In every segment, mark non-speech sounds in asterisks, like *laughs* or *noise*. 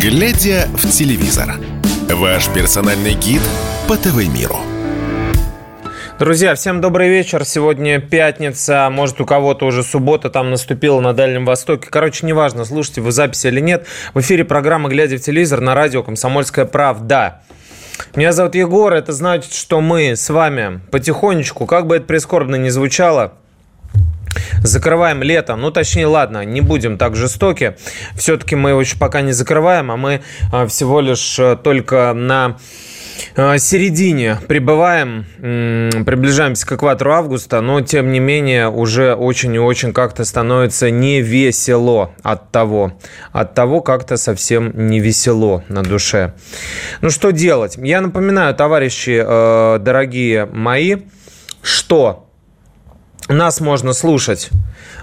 Глядя в телевизор. Ваш персональный гид по ТВ-миру. Друзья, всем добрый вечер. Сегодня пятница, может у кого-то уже суббота там наступила на Дальнем Востоке. Короче, неважно, слушайте вы записи или нет. В эфире программа «Глядя в телевизор» на радио «Комсомольская правда». Меня зовут Егор, это значит, что мы с вами потихонечку, как бы это прискорбно ни звучало, закрываем летом. Ну, точнее, ладно, не будем так жестоки. Все-таки мы его еще пока не закрываем, а мы а, всего лишь а, только на а, середине прибываем, приближаемся к экватору августа, но тем не менее уже очень и очень как-то становится не весело от того. От того как-то совсем не весело на душе. Ну что делать? Я напоминаю, товарищи дорогие мои, что нас можно слушать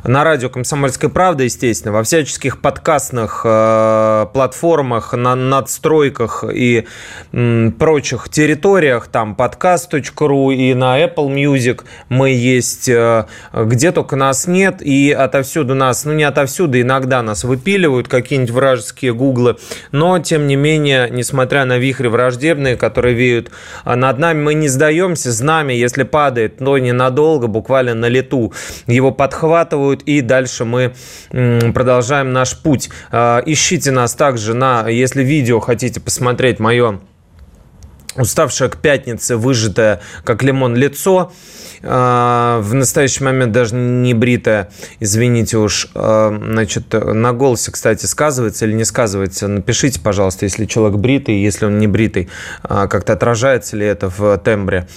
на радио «Комсомольская правда», естественно, во всяческих подкастных э, платформах, на надстройках и м, прочих территориях, там подкаст.ру и на Apple Music мы есть, э, где только нас нет, и отовсюду нас, ну не отовсюду, иногда нас выпиливают какие-нибудь вражеские гуглы, но тем не менее, несмотря на вихри враждебные, которые веют над нами, мы не сдаемся, знамя, если падает, но ненадолго, буквально на лету, его подхватывают, и дальше мы продолжаем наш путь. А, ищите нас также на, если видео хотите посмотреть мое уставшее к пятнице, выжатое, как лимон, лицо. А, в настоящий момент даже не бритое, извините уж. А, значит, на голосе, кстати, сказывается или не сказывается. Напишите, пожалуйста, если человек бритый, если он не бритый, а, как-то отражается ли это в тембре.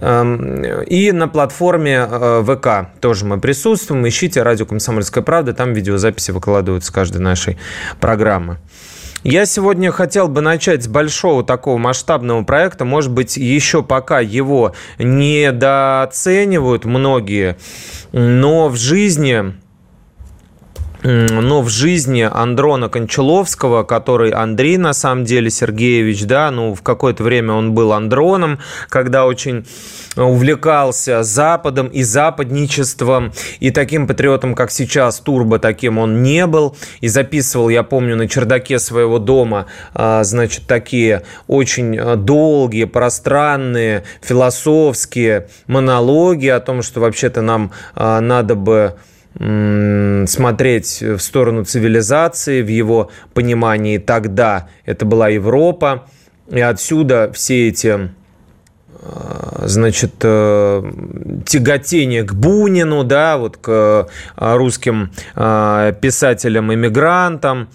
И на платформе ВК тоже мы присутствуем. Ищите «Радио Комсомольская правда», там видеозаписи выкладываются каждой нашей программы. Я сегодня хотел бы начать с большого такого масштабного проекта. Может быть, еще пока его недооценивают многие, но в жизни но в жизни Андрона Кончаловского, который Андрей на самом деле Сергеевич, да, ну в какое-то время он был Андроном, когда очень увлекался Западом и западничеством, и таким патриотом, как сейчас Турбо, таким он не был, и записывал, я помню, на чердаке своего дома, а, значит, такие очень долгие, пространные, философские монологи о том, что вообще-то нам а, надо бы смотреть в сторону цивилизации, в его понимании тогда это была Европа, и отсюда все эти а, значит, э, тяготение к Бунину, да, вот к а, русским а, писателям-иммигрантам,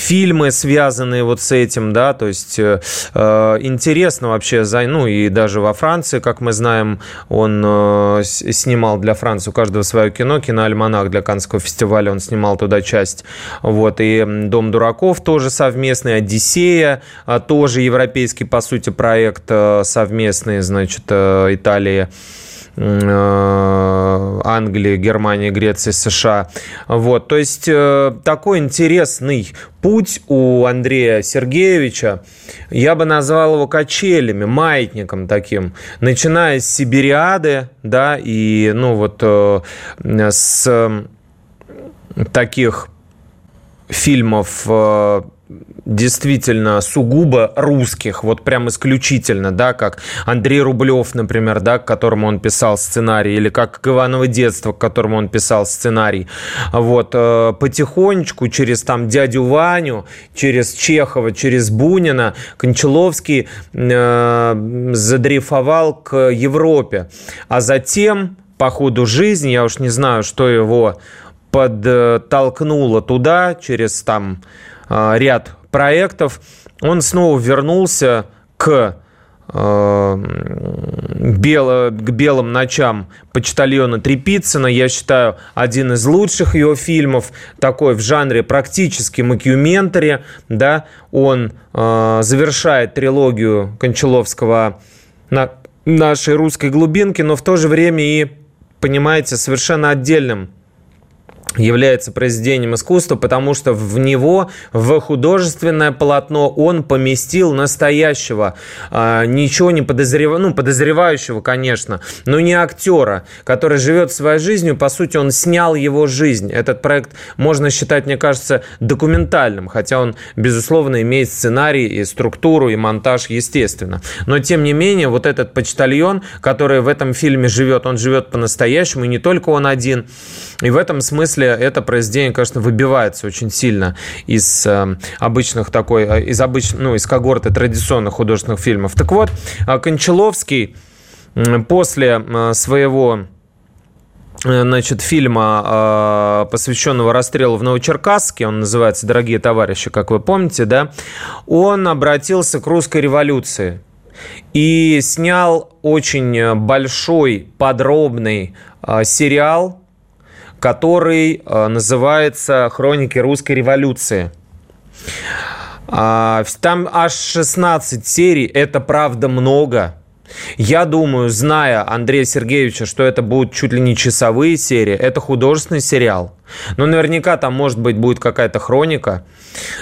фильмы, связанные вот с этим, да, то есть э, э, интересно вообще, ну и даже во Франции, как мы знаем, он снимал для Франции, у каждого свое кино, киноальманах для Каннского фестиваля, он снимал туда часть, вот, и «Дом дураков» тоже совместный, «Одиссея», тоже европейский, по сути, проект совместный, значит, э, Италии, э, Англии, Германии, Греции, США. Вот, то есть э, такой интересный путь у Андрея Сергеевича. Я бы назвал его качелями, маятником таким, начиная с Сибириады, да, и, ну, вот с таких фильмов действительно сугубо русских, вот прям исключительно, да, как Андрей Рублев, например, да, к которому он писал сценарий, или как к Иваново детство, к которому он писал сценарий. Вот, э, потихонечку через там дядю Ваню, через Чехова, через Бунина, Кончаловский э, задрейфовал к Европе. А затем, по ходу жизни, я уж не знаю, что его подтолкнуло туда, через там э, ряд проектов, он снова вернулся к э, бело, к белым ночам почтальона Трепицына. Я считаю, один из лучших его фильмов, такой в жанре практически макюментари. Да? Он э, завершает трилогию Кончаловского на нашей русской глубинке, но в то же время и, понимаете, совершенно отдельным является произведением искусства, потому что в него, в художественное полотно, он поместил настоящего, э, ничего не подозревающего, ну, подозревающего, конечно, но не актера, который живет своей жизнью, по сути, он снял его жизнь. Этот проект можно считать, мне кажется, документальным, хотя он, безусловно, имеет сценарий и структуру, и монтаж, естественно. Но, тем не менее, вот этот почтальон, который в этом фильме живет, он живет по-настоящему, и не только он один. И в этом смысле смысле это произведение, конечно, выбивается очень сильно из э, обычных такой, э, из обыч, ну, из когорты традиционных художественных фильмов. Так вот, э, Кончаловский после своего значит, фильма, посвященного расстрелу в Новочеркасске, он называется «Дорогие товарищи», как вы помните, да, он обратился к русской революции и снял очень большой, подробный сериал который э, называется «Хроники русской революции». А, там аж 16 серий, это правда много. Я думаю, зная Андрея Сергеевича, что это будут чуть ли не часовые серии, это художественный сериал. Но наверняка там, может быть, будет какая-то хроника.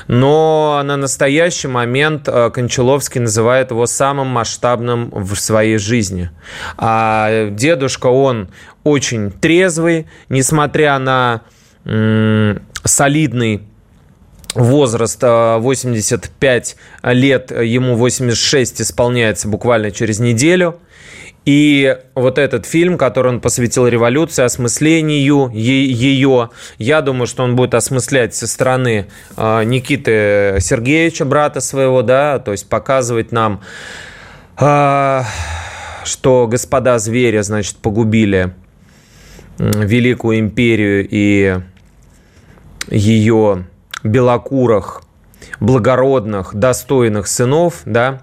Но на настоящий момент э, Кончаловский называет его самым масштабным в своей жизни. А дедушка, он очень трезвый, несмотря на солидный возраст 85 э, лет, ему 86 исполняется буквально через неделю. И вот этот фильм, который он посвятил революции, осмыслению ее, я думаю, что он будет осмыслять со стороны э, Никиты Сергеевича, брата своего, да, то есть показывать нам, э, что господа звери, значит, погубили Великую империю и ее белокурых, благородных, достойных сынов, да,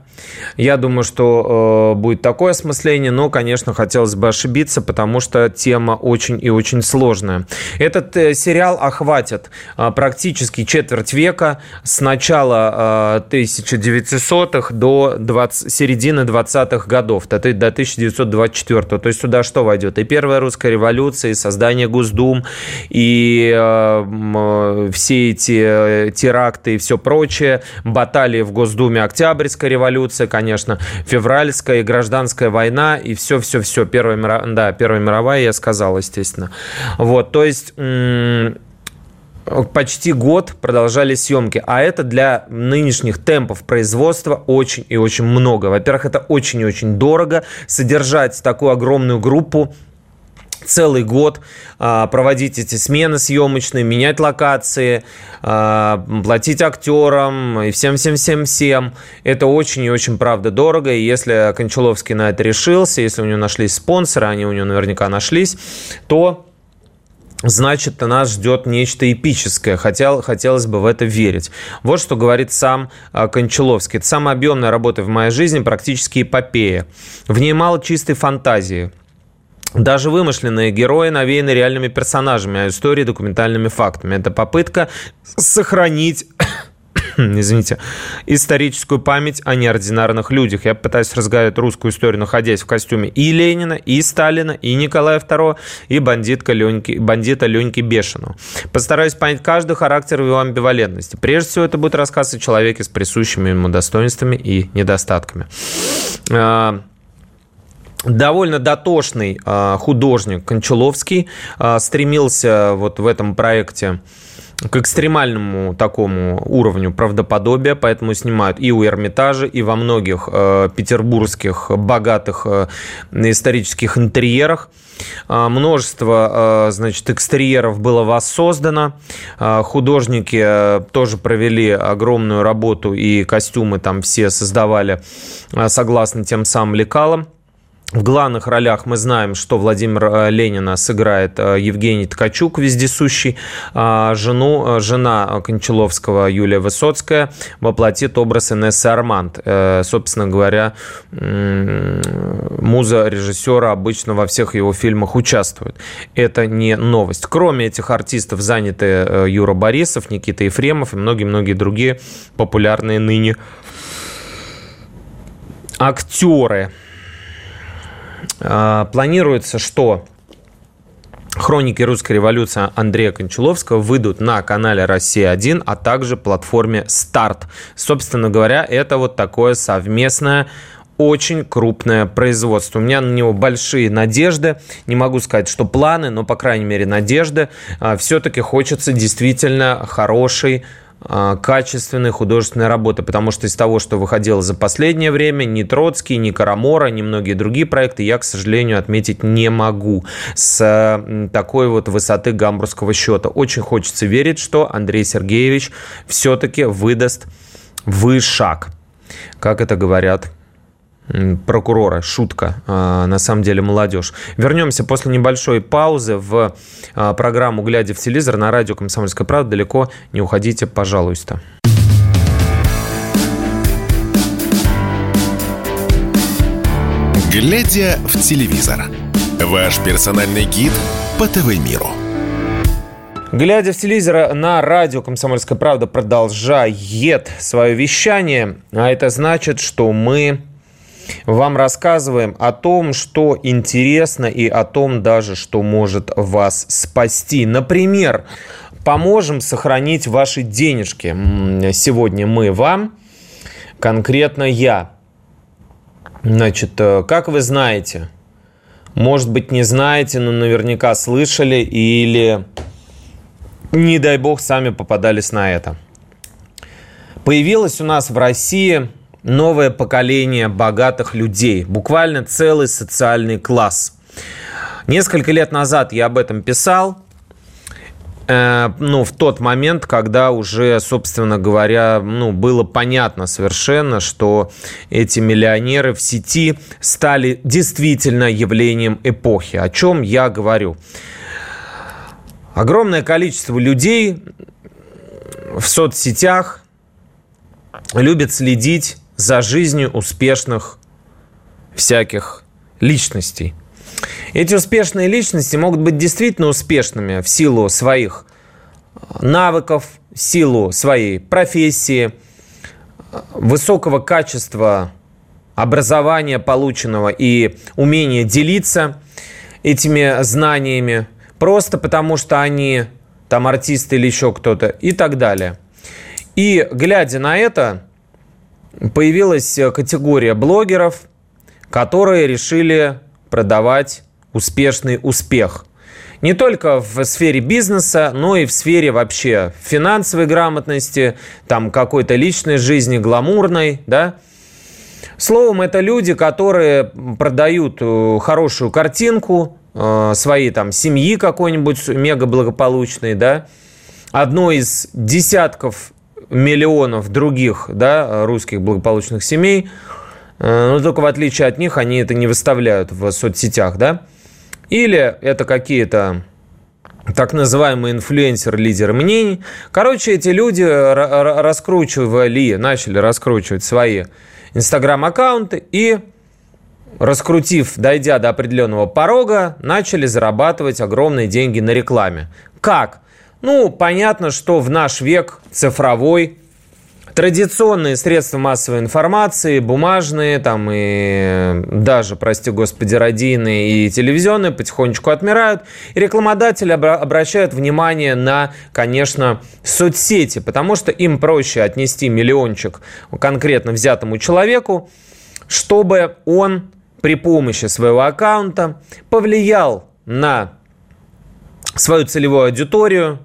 я думаю, что э, будет такое осмысление, но, конечно, хотелось бы ошибиться, потому что тема очень и очень сложная. Этот э, сериал охватит э, практически четверть века с начала э, 1900-х до 20, середины 20-х годов, до, до 1924 То есть сюда что войдет? И Первая русская революция, и создание Госдум, и э, э, все эти э, теракты и все прочее, баталии в Госдуме, Октябрьская революция, революция, конечно, февральская и гражданская война, и все-все-все. Первая, мировая, да, Первая мировая, я сказал, естественно. Вот, то есть почти год продолжались съемки, а это для нынешних темпов производства очень и очень много. Во-первых, это очень и очень дорого содержать такую огромную группу целый год а, проводить эти смены съемочные, менять локации, а, платить актерам и всем-всем-всем-всем. Это очень и очень, правда, дорого. И если Кончаловский на это решился, если у него нашлись спонсоры, они у него наверняка нашлись, то значит, нас ждет нечто эпическое. Хотел, хотелось бы в это верить. Вот что говорит сам а, Кончаловский. Это самая объемная работа в моей жизни, практически эпопея. В ней мало чистой фантазии – даже вымышленные герои навеяны реальными персонажами, а истории документальными фактами. Это попытка сохранить *coughs* извините, историческую память о неординарных людях. Я пытаюсь разгадать русскую историю, находясь в костюме и Ленина, и Сталина, и Николая II, и бандитка Леньки, бандита Леньки Бешеного. Постараюсь понять каждый характер его амбивалентности. Прежде всего, это будет рассказ о человеке с присущими ему достоинствами и недостатками. А, довольно дотошный э, художник Кончаловский э, стремился вот в этом проекте к экстремальному такому уровню правдоподобия, поэтому снимают и у Эрмитажа, и во многих э, петербургских богатых э, исторических интерьерах. Э, множество, э, значит, экстерьеров было воссоздано. Э, художники э, тоже провели огромную работу, и костюмы там все создавали э, согласно тем самым лекалам. В главных ролях мы знаем, что Владимир э, Ленина сыграет э, Евгений Ткачук, вездесущий. А жену, э, жена Кончаловского Юлия Высоцкая воплотит образ Инессы Арманд. Собственно говоря, муза режиссера обычно во всех его фильмах участвует. Это не новость. Кроме этих артистов заняты Юра Борисов, Никита Ефремов и многие-многие другие популярные ныне актеры. А, планируется, что Хроники русской революции Андрея Кончаловского выйдут на канале «Россия-1», а также платформе «Старт». Собственно говоря, это вот такое совместное очень крупное производство. У меня на него большие надежды. Не могу сказать, что планы, но, по крайней мере, надежды. А, Все-таки хочется действительно хорошей а, качественной художественной работы, потому что из того, что выходило за последнее время, ни Троцкий, ни Карамора, ни многие другие проекты я, к сожалению, отметить не могу с такой вот высоты гамбургского счета. Очень хочется верить, что Андрей Сергеевич все-таки выдаст вышаг, как это говорят прокурора. Шутка. А, на самом деле молодежь. Вернемся после небольшой паузы в а, программу «Глядя в телевизор» на радио «Комсомольская правда». Далеко не уходите, пожалуйста. «Глядя в телевизор» – ваш персональный гид по ТВ-миру. Глядя в телевизор на радио «Комсомольская правда» продолжает свое вещание, а это значит, что мы вам рассказываем о том, что интересно и о том даже, что может вас спасти. Например, поможем сохранить ваши денежки. Сегодня мы вам, конкретно я. Значит, э, как вы знаете, может быть, не знаете, но наверняка слышали или, не дай бог, сами попадались на это. Появилась у нас в России новое поколение богатых людей, буквально целый социальный класс. Несколько лет назад я об этом писал, э, ну, в тот момент, когда уже, собственно говоря, ну, было понятно совершенно, что эти миллионеры в сети стали действительно явлением эпохи. О чем я говорю? Огромное количество людей в соцсетях любит следить за жизнью успешных всяких личностей. Эти успешные личности могут быть действительно успешными в силу своих навыков, в силу своей профессии, высокого качества образования полученного и умения делиться этими знаниями, просто потому что они там артисты или еще кто-то и так далее. И глядя на это, появилась э, категория блогеров, которые решили продавать успешный успех. Не только в сфере бизнеса, но и в сфере вообще финансовой грамотности, там какой-то личной жизни, гламурной, да. Словом, это люди, которые продают э, хорошую картинку э, своей там семьи какой-нибудь мега благополучной, да, одной из десятков миллионов других да, русских благополучных семей, э, но только в отличие от них они это не выставляют в соцсетях, да? Или это какие-то так называемые инфлюенсеры, лидеры мнений. Короче, эти люди раскручивали, начали раскручивать свои инстаграм-аккаунты и раскрутив, дойдя до определенного порога, начали зарабатывать огромные деньги на рекламе. Как? Ну, понятно, что в наш век цифровой традиционные средства массовой информации, бумажные, там и даже, прости господи, радийные и телевизионные потихонечку отмирают. И рекламодатели обращают внимание на, конечно, соцсети, потому что им проще отнести миллиончик конкретно взятому человеку, чтобы он при помощи своего аккаунта повлиял на свою целевую аудиторию, Э,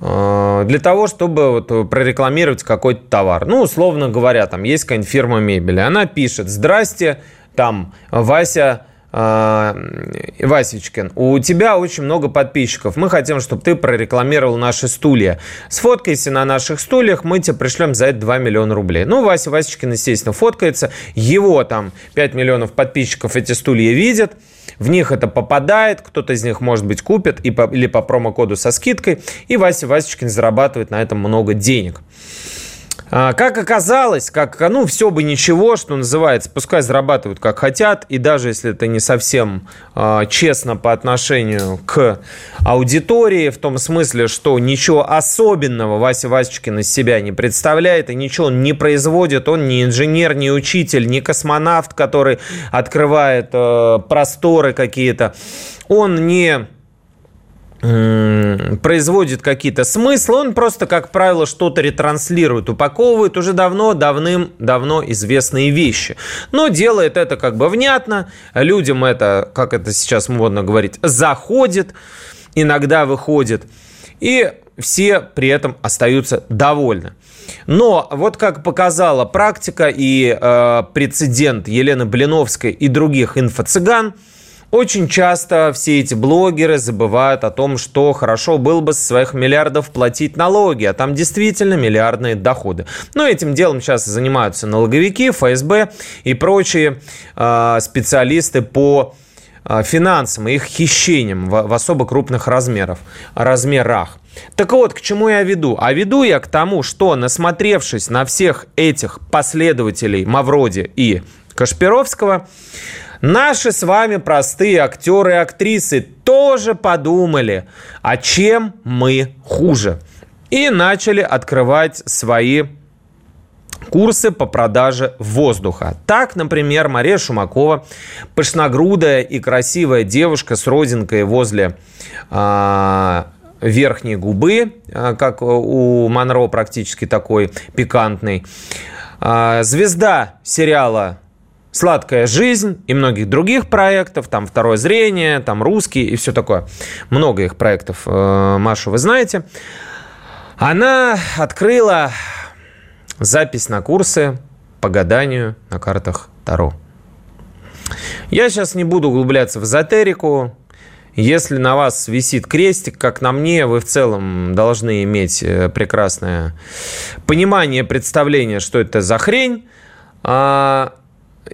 для того, чтобы вот прорекламировать какой-то товар. Ну, условно говоря, там есть какая-нибудь фирма мебели. Она пишет, здрасте, там, Вася э, Васечкин, у тебя очень много подписчиков. Мы хотим, чтобы ты прорекламировал наши стулья. Сфоткайся на наших стульях, мы тебе пришлем за это 2 миллиона рублей. Ну, Вася Васечкин, естественно, фоткается. Его там 5 миллионов подписчиков эти стулья видят в них это попадает, кто-то из них, может быть, купит и по, или по промокоду со скидкой, и Вася Васечкин зарабатывает на этом много денег. А, как оказалось, как, ну, все бы ничего, что называется, пускай зарабатывают как хотят, и даже если это не совсем э, честно по отношению к аудитории, в том смысле, что ничего особенного Вася Васечкин из себя не представляет, и ничего он не производит, он не инженер, не учитель, не космонавт, который открывает э, просторы какие-то, он не производит какие-то смыслы, он просто, как правило, что-то ретранслирует, упаковывает уже давно, давным-давно известные вещи. Но делает это как бы внятно, людям это, как это сейчас модно говорить, заходит, иногда выходит, и все при этом остаются довольны. Но вот как показала практика и э, прецедент Елены Блиновской и других инфо-цыган – очень часто все эти блогеры забывают о том, что хорошо было бы со своих миллиардов платить налоги, а там действительно миллиардные доходы. Но этим делом сейчас занимаются налоговики, ФСБ и прочие э, специалисты по э, финансам и их хищениям в, в особо крупных размеров, размерах. Так вот, к чему я веду? А веду я к тому, что насмотревшись на всех этих последователей Мавроди и Кашпировского, Наши с вами простые актеры и актрисы тоже подумали, а чем мы хуже. И начали открывать свои курсы по продаже воздуха. Так, например, Мария Шумакова, пышногрудая и красивая девушка с родинкой возле э, верхней губы, э, как у Монро практически такой пикантный. Э, звезда сериала «Сладкая жизнь» и многих других проектов, там «Второе зрение», там «Русский» и все такое. Много их проектов, э, Машу, вы знаете. Она открыла запись на курсы по гаданию на картах Таро. Я сейчас не буду углубляться в эзотерику. Если на вас висит крестик, как на мне, вы в целом должны иметь э, прекрасное понимание, представление, что это за хрень. А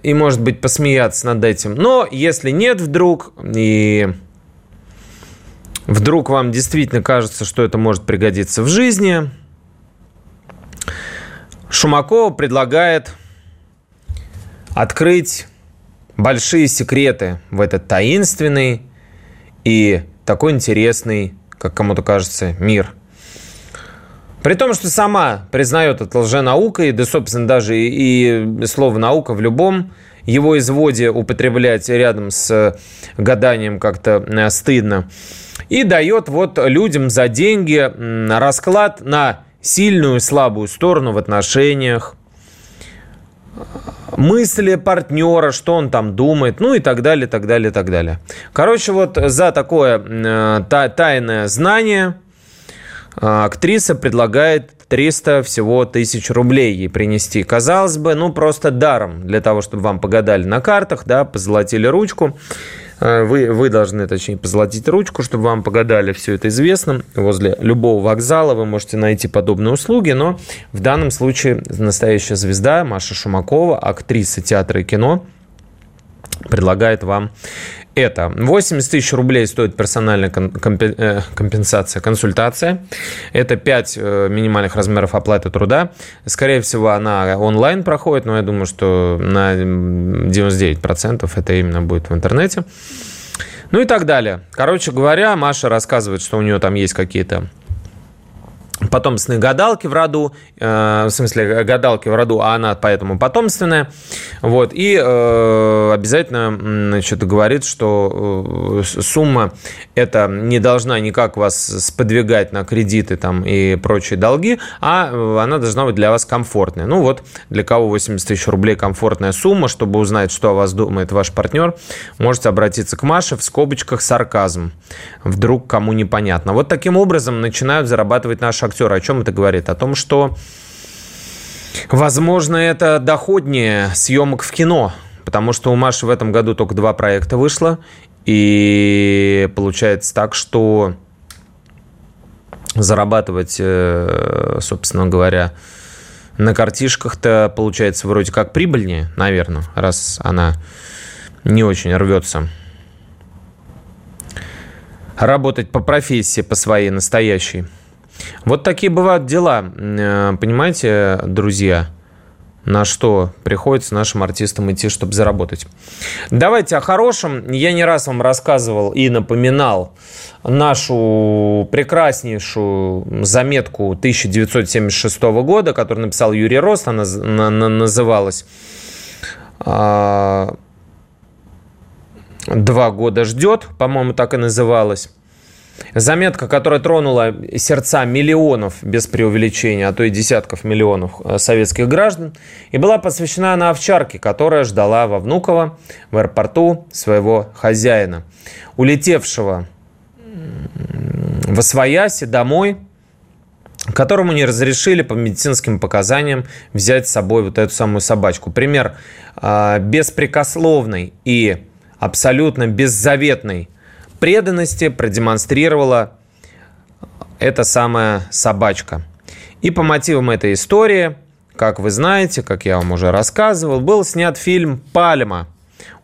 и, может быть, посмеяться над этим. Но если нет вдруг, и вдруг вам действительно кажется, что это может пригодиться в жизни, Шумакова предлагает открыть большие секреты в этот таинственный и такой интересный, как кому-то кажется, мир – при том, что сама признает это лженаукой, да, собственно, даже и, и слово «наука» в любом его изводе употреблять рядом с гаданием как-то э, стыдно. И дает вот людям за деньги расклад на сильную и слабую сторону в отношениях, мысли партнера, что он там думает, ну и так далее, так далее, так далее. Короче, вот за такое э, тайное знание – актриса предлагает 300 всего тысяч рублей ей принести. Казалось бы, ну просто даром для того, чтобы вам погадали на картах, да, позолотили ручку. А, вы, вы должны, точнее, позолотить ручку, чтобы вам погадали, все это известно. Возле любого вокзала вы можете найти подобные услуги, но в данном случае настоящая звезда Маша Шумакова, актриса театра и кино, предлагает вам это. 80 тысяч рублей стоит персональная э, компенсация, консультация. Это 5 э, минимальных размеров оплаты труда. Скорее всего, она онлайн проходит, но я думаю, что на 99% это именно будет в интернете. Ну и так далее. Короче говоря, Маша рассказывает, что у нее там есть какие-то потомственные гадалки в роду, э, в смысле гадалки в роду, а она поэтому потомственная, вот, и э, обязательно, значит, говорит, что э, сумма это не должна никак вас сподвигать на кредиты там и прочие долги, а э, она должна быть для вас комфортная. Ну вот, для кого 80 тысяч рублей комфортная сумма, чтобы узнать, что о вас думает ваш партнер, можете обратиться к Маше в скобочках сарказм, вдруг кому непонятно. Вот таким образом начинают зарабатывать наши актера. О чем это говорит? О том, что, возможно, это доходнее съемок в кино, потому что у Маши в этом году только два проекта вышло, и получается так, что зарабатывать, э, собственно говоря, на картишках-то получается вроде как прибыльнее, наверное, раз она не очень рвется работать по профессии, по своей настоящей. Вот такие бывают дела, э, понимаете, друзья, на что приходится нашим артистам идти, чтобы заработать. Давайте о хорошем. Я не раз вам рассказывал и напоминал нашу прекраснейшую заметку 1976 года, которую написал Юрий Рост, она называлась «Два года ждет», по-моему, так и называлась. Заметка, которая тронула сердца миллионов, без преувеличения, а то и десятков миллионов э, советских граждан, и была посвящена на овчарке, которая ждала во Внуково в аэропорту своего хозяина, улетевшего в Освояси домой, которому не разрешили по медицинским показаниям взять с собой вот эту самую собачку. Пример э, беспрекословной и абсолютно беззаветной преданности продемонстрировала эта самая собачка. И по мотивам этой истории, как вы знаете, как я вам уже рассказывал, был снят фильм «Пальма».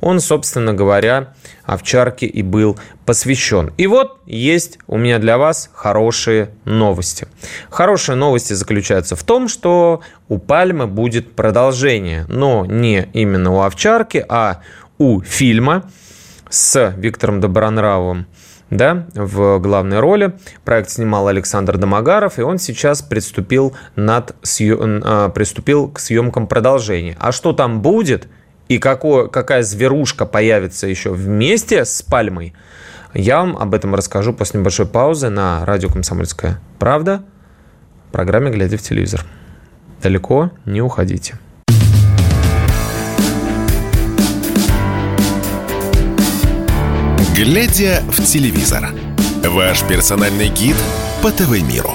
Он, собственно говоря, овчарке и был посвящен. И вот есть у меня для вас хорошие новости. Хорошие новости заключаются в том, что у Пальмы будет продолжение, но не именно у овчарки, а у фильма с Виктором Добронравовым да, в главной роли. Проект снимал Александр Домогаров, и он сейчас приступил, над съем... А, приступил к съемкам продолжения. А что там будет и какое, какая зверушка появится еще вместе с Пальмой, я вам об этом расскажу после небольшой паузы на радио «Комсомольская правда» в программе «Глядя в телевизор». Далеко не уходите. Глядя в телевизор. Ваш персональный гид по ТВ-миру.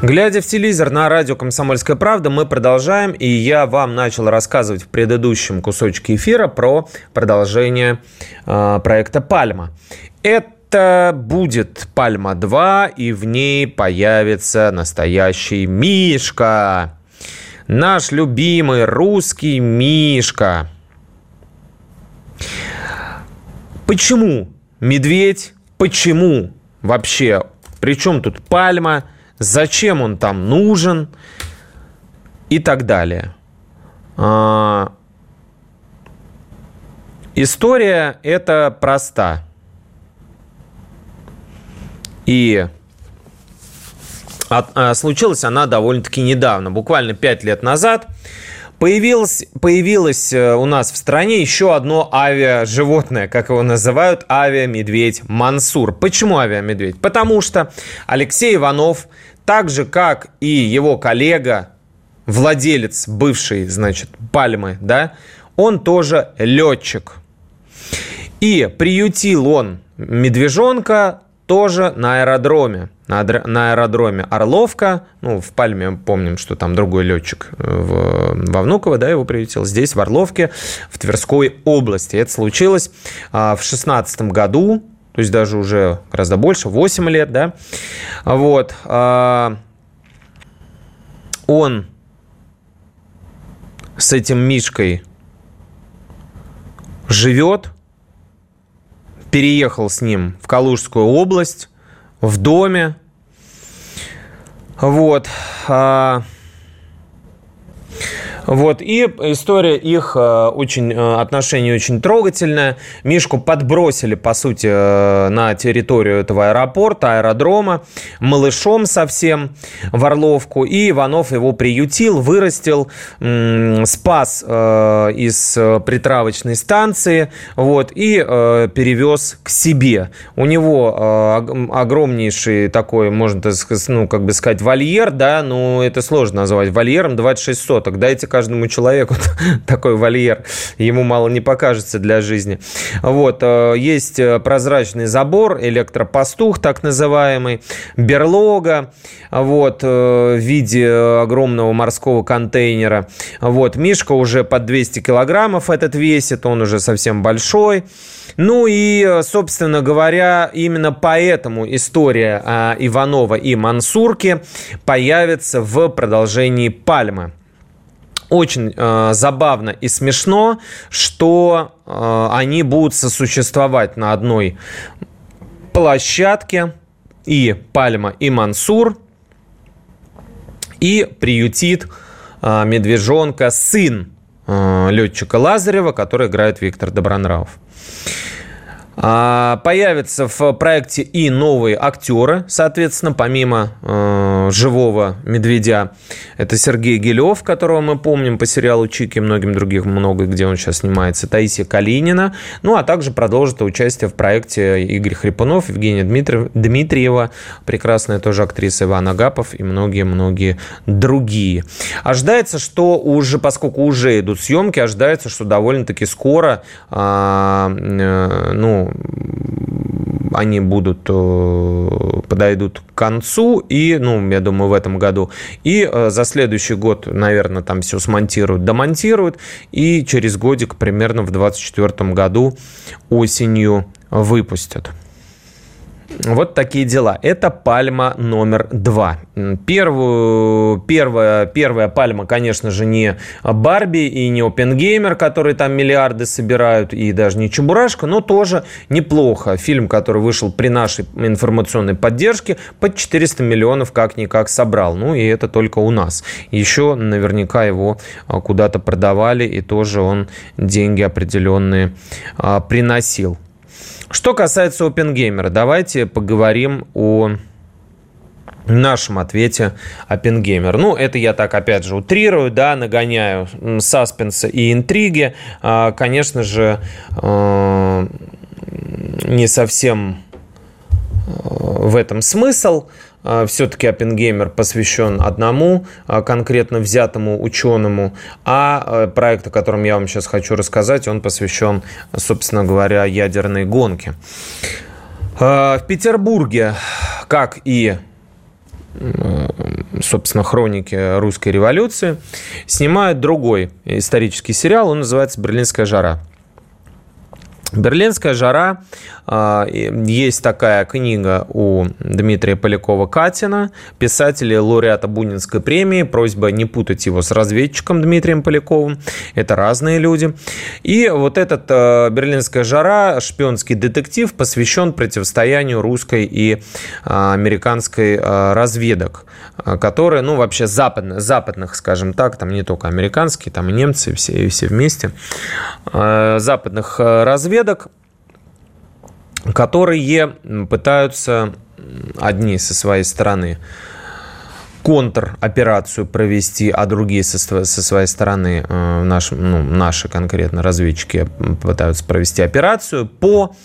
Глядя в телевизор на радио «Комсомольская правда», мы продолжаем, и я вам начал рассказывать в предыдущем кусочке эфира про продолжение э, проекта «Пальма». Это будет «Пальма-2», и в ней появится настоящий Мишка. Наш любимый русский Мишка. Почему медведь? Почему вообще? Причем тут пальма? Зачем он там нужен? И так далее. А... История эта проста. И а, случилась она довольно-таки недавно, буквально 5 лет назад. Появилось, появилось э, у нас в стране еще одно авиаживотное, как его называют, авиамедведь Мансур. Почему авиамедведь? Потому что Алексей Иванов, так же как и его коллега, владелец бывшей, значит, Пальмы, да, он тоже летчик. И приютил он медвежонка тоже на аэродроме. На, на аэродроме Орловка, ну, в Пальме помним, что там другой летчик э, в, во Внуково, да, его приютил. Здесь, в Орловке, в Тверской области. Это случилось а, в шестнадцатом году, то есть даже уже гораздо больше, 8 лет, да. Вот. А, он с этим Мишкой живет, переехал с ним в Калужскую область, в доме. Вот. Вот, и история их э, очень, э, отношений очень трогательная. Мишку подбросили, по сути, э, на территорию этого аэропорта, аэродрома, малышом совсем в Орловку. И Иванов его приютил, вырастил, спас из притравочной станции, вот, и перевез к себе. У него огромнейший такой, можно ну, как бы сказать, вольер, да, ну, это сложно назвать вольером, 26 соток. Дайте каждому человеку *laughs* такой вольер. Ему мало не покажется для жизни. Вот. Э, есть э, прозрачный забор, электропастух так называемый, берлога вот, э, в виде огромного морского контейнера. Вот. Мишка уже под 200 килограммов этот весит, он уже совсем большой. Ну и, собственно говоря, именно поэтому история Иванова и Мансурки появится в продолжении «Пальмы» очень э, забавно и смешно, что э, они будут сосуществовать на одной площадке и Пальма, и Мансур, и приютит э, медвежонка сын э, летчика Лазарева, который играет Виктор Добронравов. А, появятся в проекте и новые актеры, соответственно, помимо э, живого медведя. Это Сергей Гелев, которого мы помним по сериалу «Чики» и многим других много, где он сейчас снимается, Таисия Калинина. Ну, а также продолжит участие в проекте Игорь Хрипунов, Евгения Дмитриев, Дмитриева, прекрасная тоже актриса Иван Агапов и многие-многие другие. Ожидается, что уже, поскольку уже идут съемки, ожидается, что довольно-таки скоро, а, э, ну, они будут, э, подойдут к концу, и, ну, я думаю, в этом году, и э, за следующий год, наверное, там все смонтируют, домонтируют, и через годик, примерно в 2024 году осенью выпустят. Вот такие дела. Это пальма номер два. Первую, первая, первая пальма, конечно же, не Барби и не Опенгеймер, которые там миллиарды собирают, и даже не Чебурашка, но тоже неплохо. Фильм, который вышел при нашей информационной поддержке, под 400 миллионов как-никак собрал. Ну, и это только у нас. Еще наверняка его а, куда-то продавали, и тоже он деньги определенные а, приносил. Что касается OpenGamer, давайте поговорим о нашем ответе Оппенгеймер. Ну, это я так, опять же, утрирую, да, нагоняю саспенса и интриги. А, конечно же, а, не совсем а, в этом смысл. А, все-таки Оппенгеймер посвящен одному а, конкретно взятому ученому, а, а проект, о котором я вам сейчас хочу рассказать, он посвящен, собственно говоря, ядерной гонке. В Петербурге, как и собственно, хроники русской революции, снимают другой исторический сериал, он называется «Берлинская жара». Берлинская жара. А, есть такая книга у Дмитрия Полякова-Катина, писателя лауреата Бунинской премии. Просьба не путать его с разведчиком Дмитрием Поляковым. Это разные люди. И вот этот а, Берлинская жара, шпионский детектив, посвящен противостоянию русской и а, американской разведок, которые, ну, вообще западных, западных, скажем так, там не только американские, там и немцы, все, и все вместе, западных разведок разведок, которые пытаются одни со своей стороны контроперацию провести, а другие со, со своей стороны, э, наши, ну, наши конкретно разведчики пытаются провести операцию по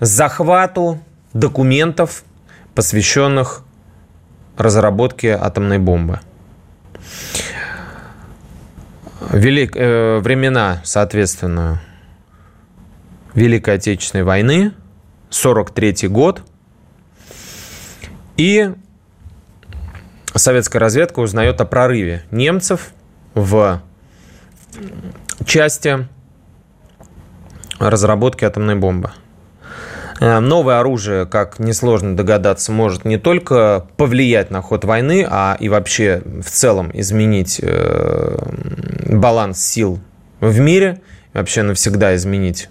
захвату документов, посвященных разработке атомной бомбы. Велик, э, времена, соответственно, Великой Отечественной войны, 43 год. И советская разведка узнает о прорыве немцев в части разработки атомной бомбы. Э, новое оружие, как несложно догадаться, может не только повлиять на ход войны, а и вообще в целом изменить э, баланс сил в мире, вообще навсегда изменить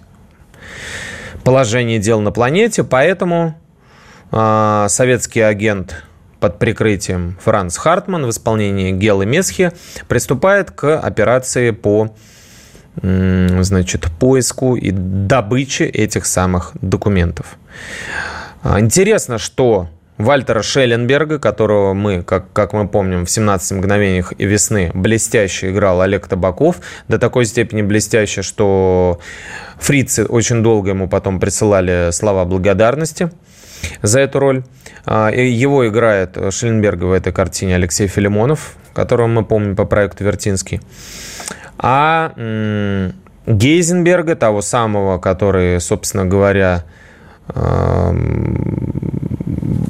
положение дел на планете, поэтому э, советский агент под прикрытием Франц Хартман в исполнении Гелы Месхи приступает к операции по значит, поиску и добыче этих самых документов. А, интересно, что Вальтера Шелленберга, которого мы, как, как мы помним, в 17 мгновениях и весны блестяще играл Олег Табаков, до такой степени блестяще, что фрицы очень долго ему потом присылали слова благодарности за эту роль. А, его играет Шелленберга в этой картине Алексей Филимонов, которого мы помним по проекту «Вертинский». А Гейзенберга, того самого, который, собственно говоря,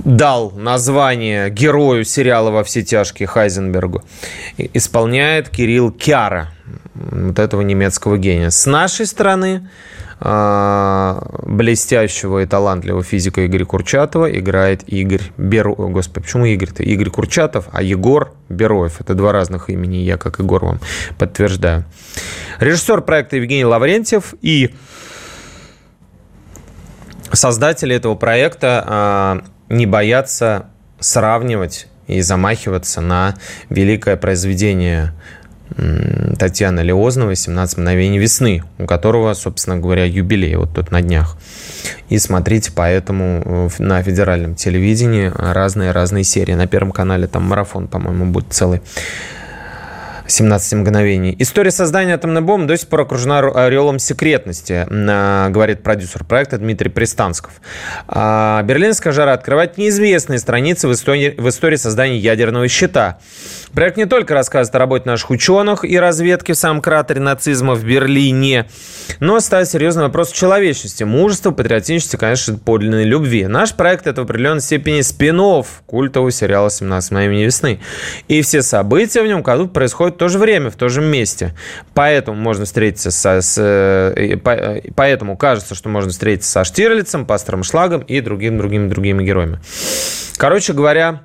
дал название герою сериала «Во все тяжкие» Хайзенбергу, исполняет Кирилл Кяра, вот этого немецкого гения. С нашей стороны а, блестящего и талантливого физика Игоря Курчатова играет Игорь Бероев. Господи, почему Игорь-то? Игорь Курчатов, а Егор Бероев. Это два разных имени, я, как Егор, вам подтверждаю. Режиссер проекта Евгений Лаврентьев и создатели этого проекта а, не бояться сравнивать и замахиваться на великое произведение Татьяны Леозновой «17 мгновений весны», у которого, собственно говоря, юбилей вот тут на днях. И смотрите поэтому э, на федеральном телевидении разные-разные серии. На Первом канале там марафон, по-моему, будет целый. 17 мгновений. История создания атомной бомбы до сих пор окружена ореолом секретности, говорит продюсер проекта Дмитрий Пристансков. А, Берлинская жара открывает неизвестные страницы в истории, в истории создания ядерного щита. Проект не только рассказывает о работе наших ученых и разведке в самом кратере нацизма в Берлине, но ставит серьезный вопрос человечности, мужества, патриотичности, конечно, подлинной любви. Наш проект – это в определенной степени спин культового сериала «17 мгновений весны». И все события в нем происходят в то же время, в том же месте. Поэтому можно встретиться со, с, э, по, поэтому кажется, что можно встретиться со Штирлицем, Пастором Шлагом и другими, другими, другими героями. Короче говоря,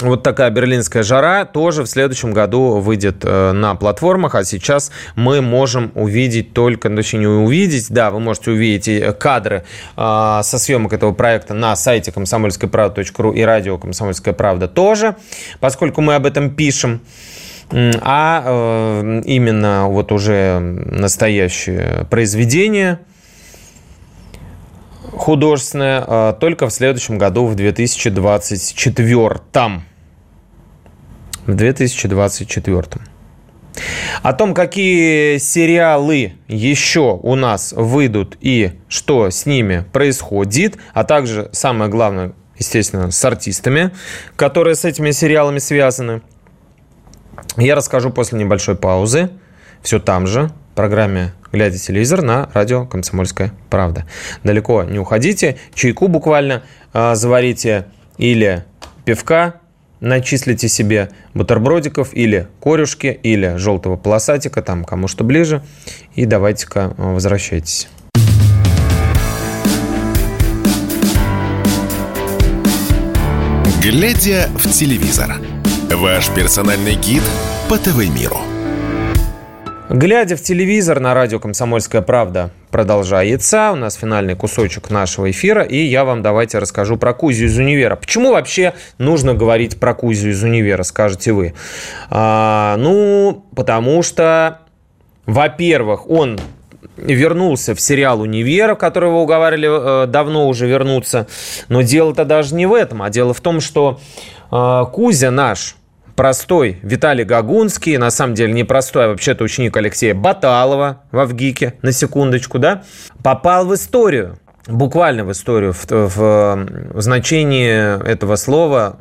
вот такая берлинская жара тоже в следующем году выйдет э, на платформах, а сейчас мы можем увидеть только, ну, точнее не увидеть, да, вы можете увидеть кадры э, со съемок этого проекта на сайте комсомольская и радио «Комсомольская правда» тоже, поскольку мы об этом пишем а э, именно вот уже настоящее произведение художественное э, только в следующем году, в 2024. -м. В 2024. О том, какие сериалы еще у нас выйдут и что с ними происходит, а также, самое главное, естественно, с артистами, которые с этими сериалами связаны – я расскажу после небольшой паузы. Все там же, в программе «Глядя телевизор» на радио «Комсомольская правда». Далеко не уходите, чайку буквально э, заварите или пивка, начислите себе бутербродиков или корюшки, или желтого полосатика, там кому что ближе, и давайте-ка а, возвращайтесь. Глядя в телевизор. Ваш персональный гид по ТВ-миру. Глядя в телевизор на радио «Комсомольская правда» продолжается. У нас финальный кусочек нашего эфира. И я вам давайте расскажу про Кузю из универа. Почему вообще нужно говорить про Кузю из универа, скажете вы? А, ну, потому что, во-первых, он вернулся в сериал «Универ», которого уговаривали э, давно уже вернуться. Но дело-то даже не в этом, а дело в том, что э, Кузя наш простой Виталий Гагунский, на самом деле не простой, а вообще-то ученик Алексея Баталова в Авгике, на секундочку, да, попал в историю буквально в историю, в, в, в значении этого слова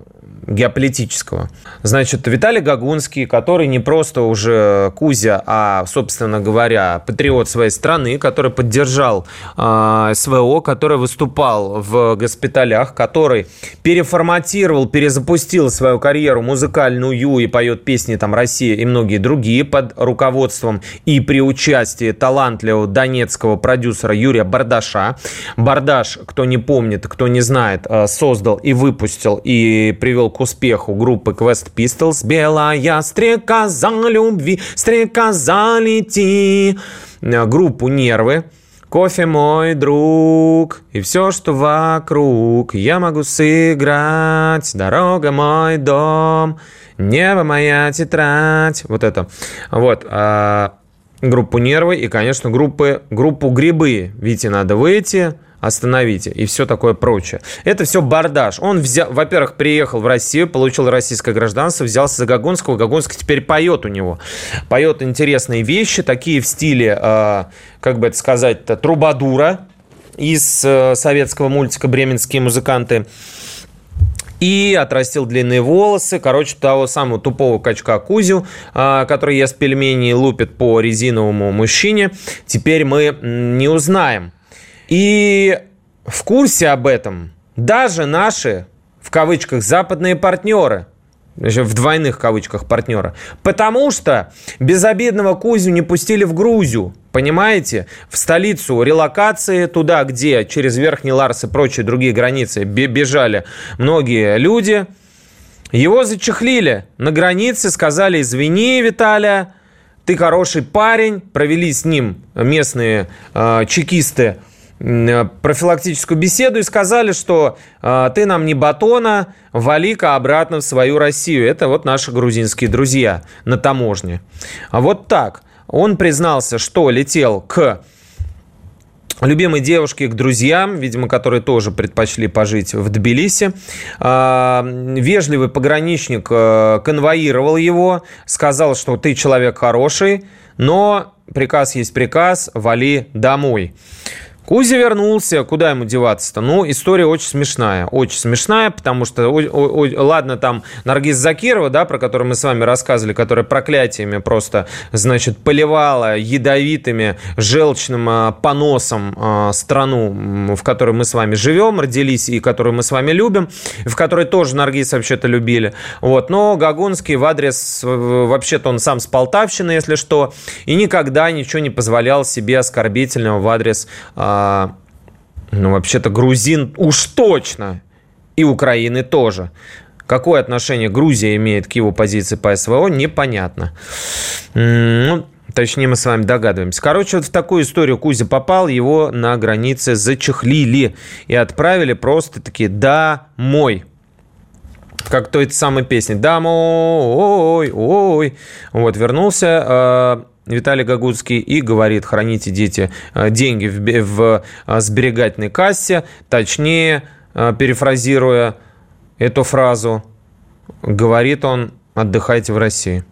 геополитического. Значит, Виталий Гагунский, который не просто уже Кузя, а, собственно говоря, патриот своей страны, который поддержал э, СВО, который выступал в госпиталях, который переформатировал, перезапустил свою карьеру музыкальную и поет песни там «Россия» и многие другие под руководством и при участии талантливого донецкого продюсера Юрия Бардаша. Бардаш, кто не помнит, кто не знает, э, создал и выпустил и привел к успеху группы Quest Pistols «Белая стрекоза любви, стрекоза лети», группу «Нервы», Кофе мой друг, и все, что вокруг, я могу сыграть, дорога мой дом, небо моя тетрадь. Вот это. Вот. А, группу нервы и, конечно, группы, группу грибы. Видите, надо выйти, остановите и все такое прочее. Это все бардаж. Он, взял, во-первых, приехал в Россию, получил российское гражданство, взялся за Гагонского. Гагонский теперь поет у него. Поет интересные вещи, такие в стиле, э, как бы это сказать, трубадура из э, советского мультика «Бременские музыканты». И отрастил длинные волосы. Короче, того самого тупого качка Кузю, э, который ест пельмени и лупит по резиновому мужчине, теперь мы не узнаем. И в курсе об этом даже наши, в кавычках, западные партнеры, в двойных кавычках партнера, потому что безобидного Кузю не пустили в Грузию, понимаете, в столицу релокации, туда, где через Верхний Ларс и прочие другие границы бежали многие люди, его зачехлили на границе, сказали, извини, Виталия, ты хороший парень, провели с ним местные э, чекисты профилактическую беседу и сказали, что э, ты нам не батона, вали-ка обратно в свою Россию. Это вот наши грузинские друзья на таможне. А вот так. Он признался, что летел к любимой девушке к друзьям, видимо, которые тоже предпочли пожить в Тбилиси. А, вежливый пограничник э, конвоировал его, сказал, что ты человек хороший, но приказ есть приказ, вали домой. Кузя вернулся, куда ему деваться-то? Ну, история очень смешная, очень смешная, потому что, о, о, ладно, там Наргиз Закирова, да, про которую мы с вами рассказывали, которая проклятиями просто, значит, поливала ядовитыми, желчным э, поносом э, страну, в которой мы с вами живем, родились и которую мы с вами любим, в которой тоже Наргиз вообще-то любили. Вот, но Гагунский в адрес, вообще-то он сам с Полтавщины, если что, и никогда ничего не позволял себе оскорбительного в адрес э, а, ну, вообще-то грузин уж точно, и Украины тоже. Какое отношение Грузия имеет к его позиции по СВО, непонятно. Ну, точнее, мы с вами догадываемся. Короче, вот в такую историю Кузя попал, его на границе зачехлили и отправили просто таки домой. Как той самой песни «Домой, ой, ой». Вот, вернулся а, Виталий Гагутский и говорит, храните, дети, э, деньги в, в э, сберегательной кассе. Точнее, э, перефразируя эту фразу, говорит он, отдыхайте в России.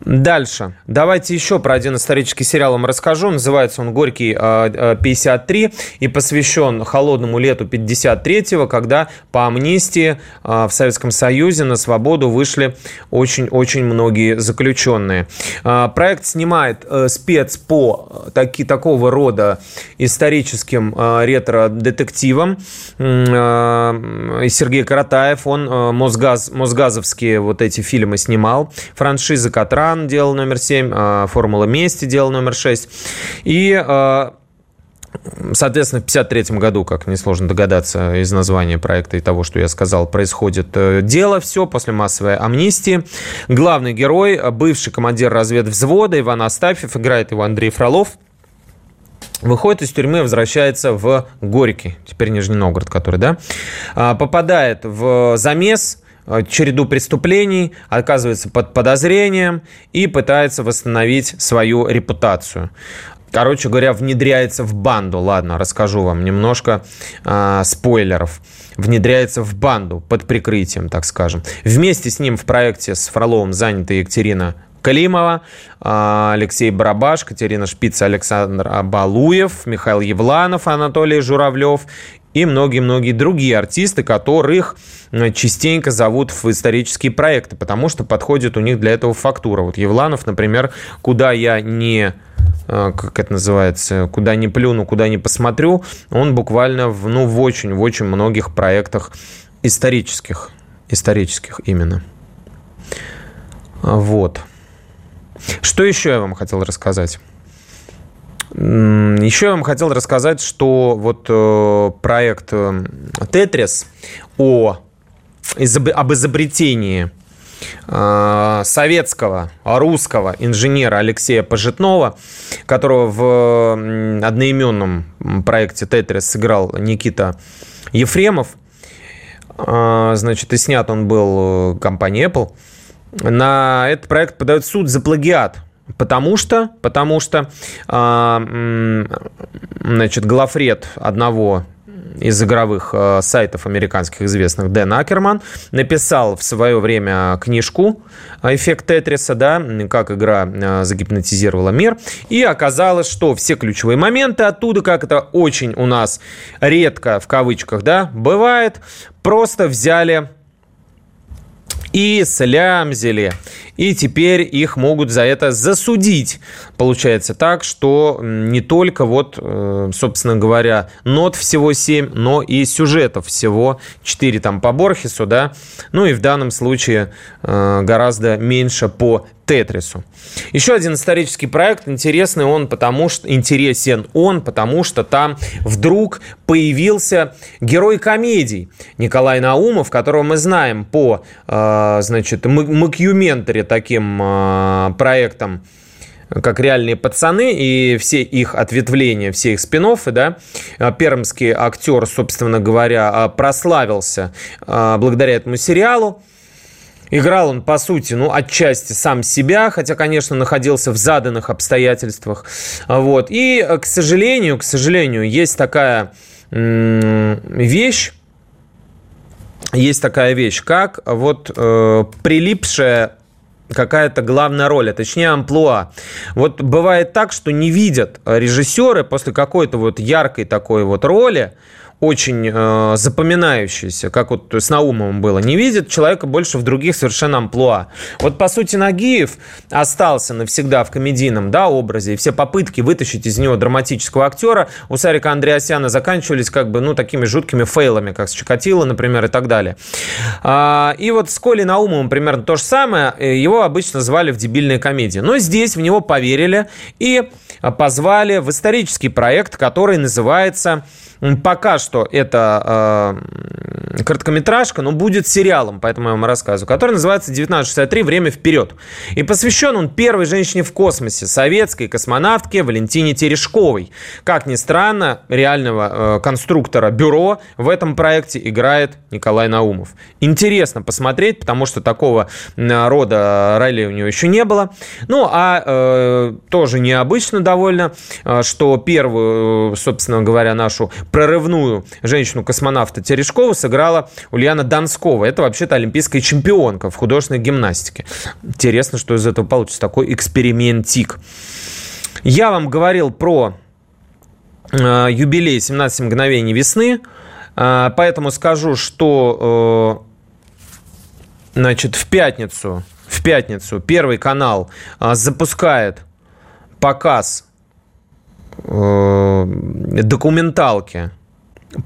Дальше. Давайте еще про один исторический сериал вам расскажу. Называется он «Горький 53» и посвящен холодному лету 53-го, когда по амнистии в Советском Союзе на свободу вышли очень-очень многие заключенные. Проект снимает э, спец по таки, такого рода историческим ретро-детективам. Сергей Каратаев, он э, Мосгаз, Мосгазовские вот эти фильмы снимал. Франшиза «Катран» Ран делал номер 7, а, Формула мести делал номер 6. И а, Соответственно, в 1953 году, как несложно догадаться из названия проекта и того, что я сказал, происходит э, дело все после массовой амнистии. Главный герой, бывший командир разведвзвода Иван Астафьев, играет его Андрей Фролов, выходит из тюрьмы, возвращается в Горький, теперь Нижний Новгород, который, да, а, попадает в замес, череду преступлений, оказывается под подозрением и пытается восстановить свою репутацию. Короче говоря, внедряется в банду. Ладно, расскажу вам немножко э, спойлеров. Внедряется в банду под прикрытием, так скажем. Вместе с ним в проекте с Фроловым занята Екатерина Климова, а, Алексей Барабаш, Катерина Шпица, Александр Балуев, Михаил Евланов, Анатолий Журавлев и многие-многие другие артисты, которых э, частенько зовут в исторические проекты, потому что подходит у них для этого фактура. Вот Евланов, например, куда я не э, как это называется, куда не плюну, куда не посмотрю, он буквально в, ну, в очень, в очень многих проектах исторических, исторических именно. Вот. Что еще я вам хотел рассказать? Еще я вам хотел рассказать, что вот э, проект Тетрис о, об изобретении э, советского, русского инженера Алексея Пожитнова, которого в одноименном проекте Тетрис сыграл Никита Ефремов. Э, значит, и снят он был компанией Apple. На этот проект подают суд за плагиат – Потому что, потому что, э, значит, главред одного из игровых э, сайтов американских известных Дэн Акерман написал в свое время книжку «Эффект Тетриса», да, как игра э, загипнотизировала мир, и оказалось, что все ключевые моменты оттуда, как это очень у нас редко, в кавычках, да, бывает, просто взяли и слямзили. И теперь их могут за это засудить. Получается так, что не только вот, э, собственно говоря, нот всего 7, но и сюжетов всего 4 там по Борхесу, да. Ну и в данном случае э, гораздо меньше по Тетрису. Еще один исторический проект интересный он, потому что интересен он, потому что там вдруг появился герой комедий Николай Наумов, которого мы знаем по, э, значит, макюментаре таким э, проектам как реальные пацаны, и все их ответвления, все их спин да, пермский актер, собственно говоря, прославился благодаря этому сериалу. Играл он, по сути, ну, отчасти сам себя, хотя, конечно, находился в заданных обстоятельствах. Вот. И, к сожалению, к сожалению, есть такая вещь, есть такая вещь, как вот э, прилипшая какая-то главная роль, а точнее амплуа. Вот бывает так, что не видят режиссеры после какой-то вот яркой такой вот роли, очень э, запоминающийся, как вот с Наумовым было, не видит человека больше в других совершенно амплуа. Вот, по сути, Нагиев остался навсегда в комедийном да, образе, и все попытки вытащить из него драматического актера у Сарика Андреасяна заканчивались как бы, ну, такими жуткими фейлами, как с Чикатило, например, и так далее. А, и вот с Колей Наумовым примерно то же самое, его обычно звали в дебильные комедии. Но здесь в него поверили и позвали в исторический проект, который называется Пока что это э, короткометражка, но будет сериалом, поэтому я вам рассказываю, который называется «1963. Время вперед». И посвящен он первой женщине в космосе, советской космонавтке Валентине Терешковой. Как ни странно, реального э, конструктора бюро в этом проекте играет Николай Наумов. Интересно посмотреть, потому что такого рода роли у него еще не было. Ну, а э, тоже необычно довольно, э, что первую, собственно говоря, нашу прорывную женщину-космонавта Терешкову сыграла Ульяна Донскова. Это вообще-то олимпийская чемпионка в художественной гимнастике. Интересно, что из этого получится такой экспериментик. Я вам говорил про э, юбилей 17 мгновений весны, э, поэтому скажу, что э, значит, в пятницу, в пятницу Первый канал э, запускает показ Э, документалки,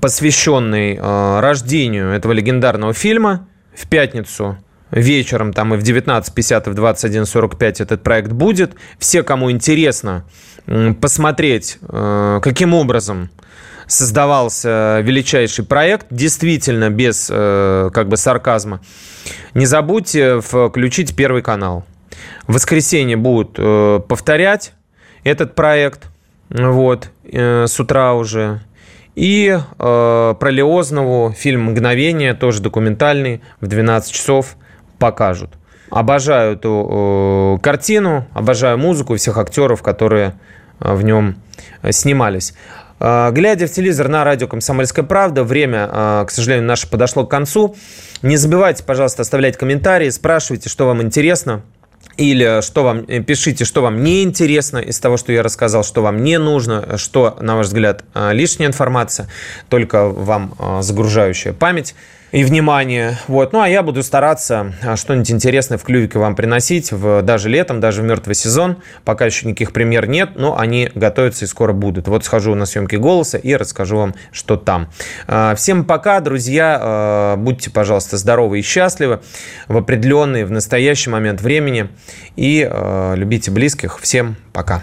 посвященной э, рождению этого легендарного фильма в пятницу вечером, там и в 19.50, и в 21.45 этот проект будет. Все, кому интересно посмотреть, э, каким образом создавался величайший проект, действительно без как бы сарказма, не забудьте включить Первый канал. В воскресенье будут повторять этот проект – вот, э, с утра уже. И э, про Леознову фильм «Мгновение», тоже документальный, в 12 часов покажут. Обожаю эту э, картину, обожаю музыку всех актеров, которые э, в нем э, снимались. Э, глядя в телевизор на радио «Комсомольская правда», время, к сожалению, наше подошло к концу. Не забывайте, пожалуйста, оставлять комментарии, спрашивайте, что вам интересно, или что вам, э, пишите, что вам не интересно из того, что я рассказал, что вам не нужно, что, на ваш взгляд, э, лишняя информация, только вам э, загружающая память и внимание. Вот. Ну, а я буду стараться а, что-нибудь интересное в клювике вам приносить в, даже летом, даже в мертвый сезон. Пока еще никаких премьер нет, но они готовятся и скоро будут. Вот схожу на съемки голоса и расскажу вам, что там. А, всем пока, друзья. А, будьте, пожалуйста, здоровы и счастливы в определенный, в настоящий момент времени. И любите близких. Всем пока.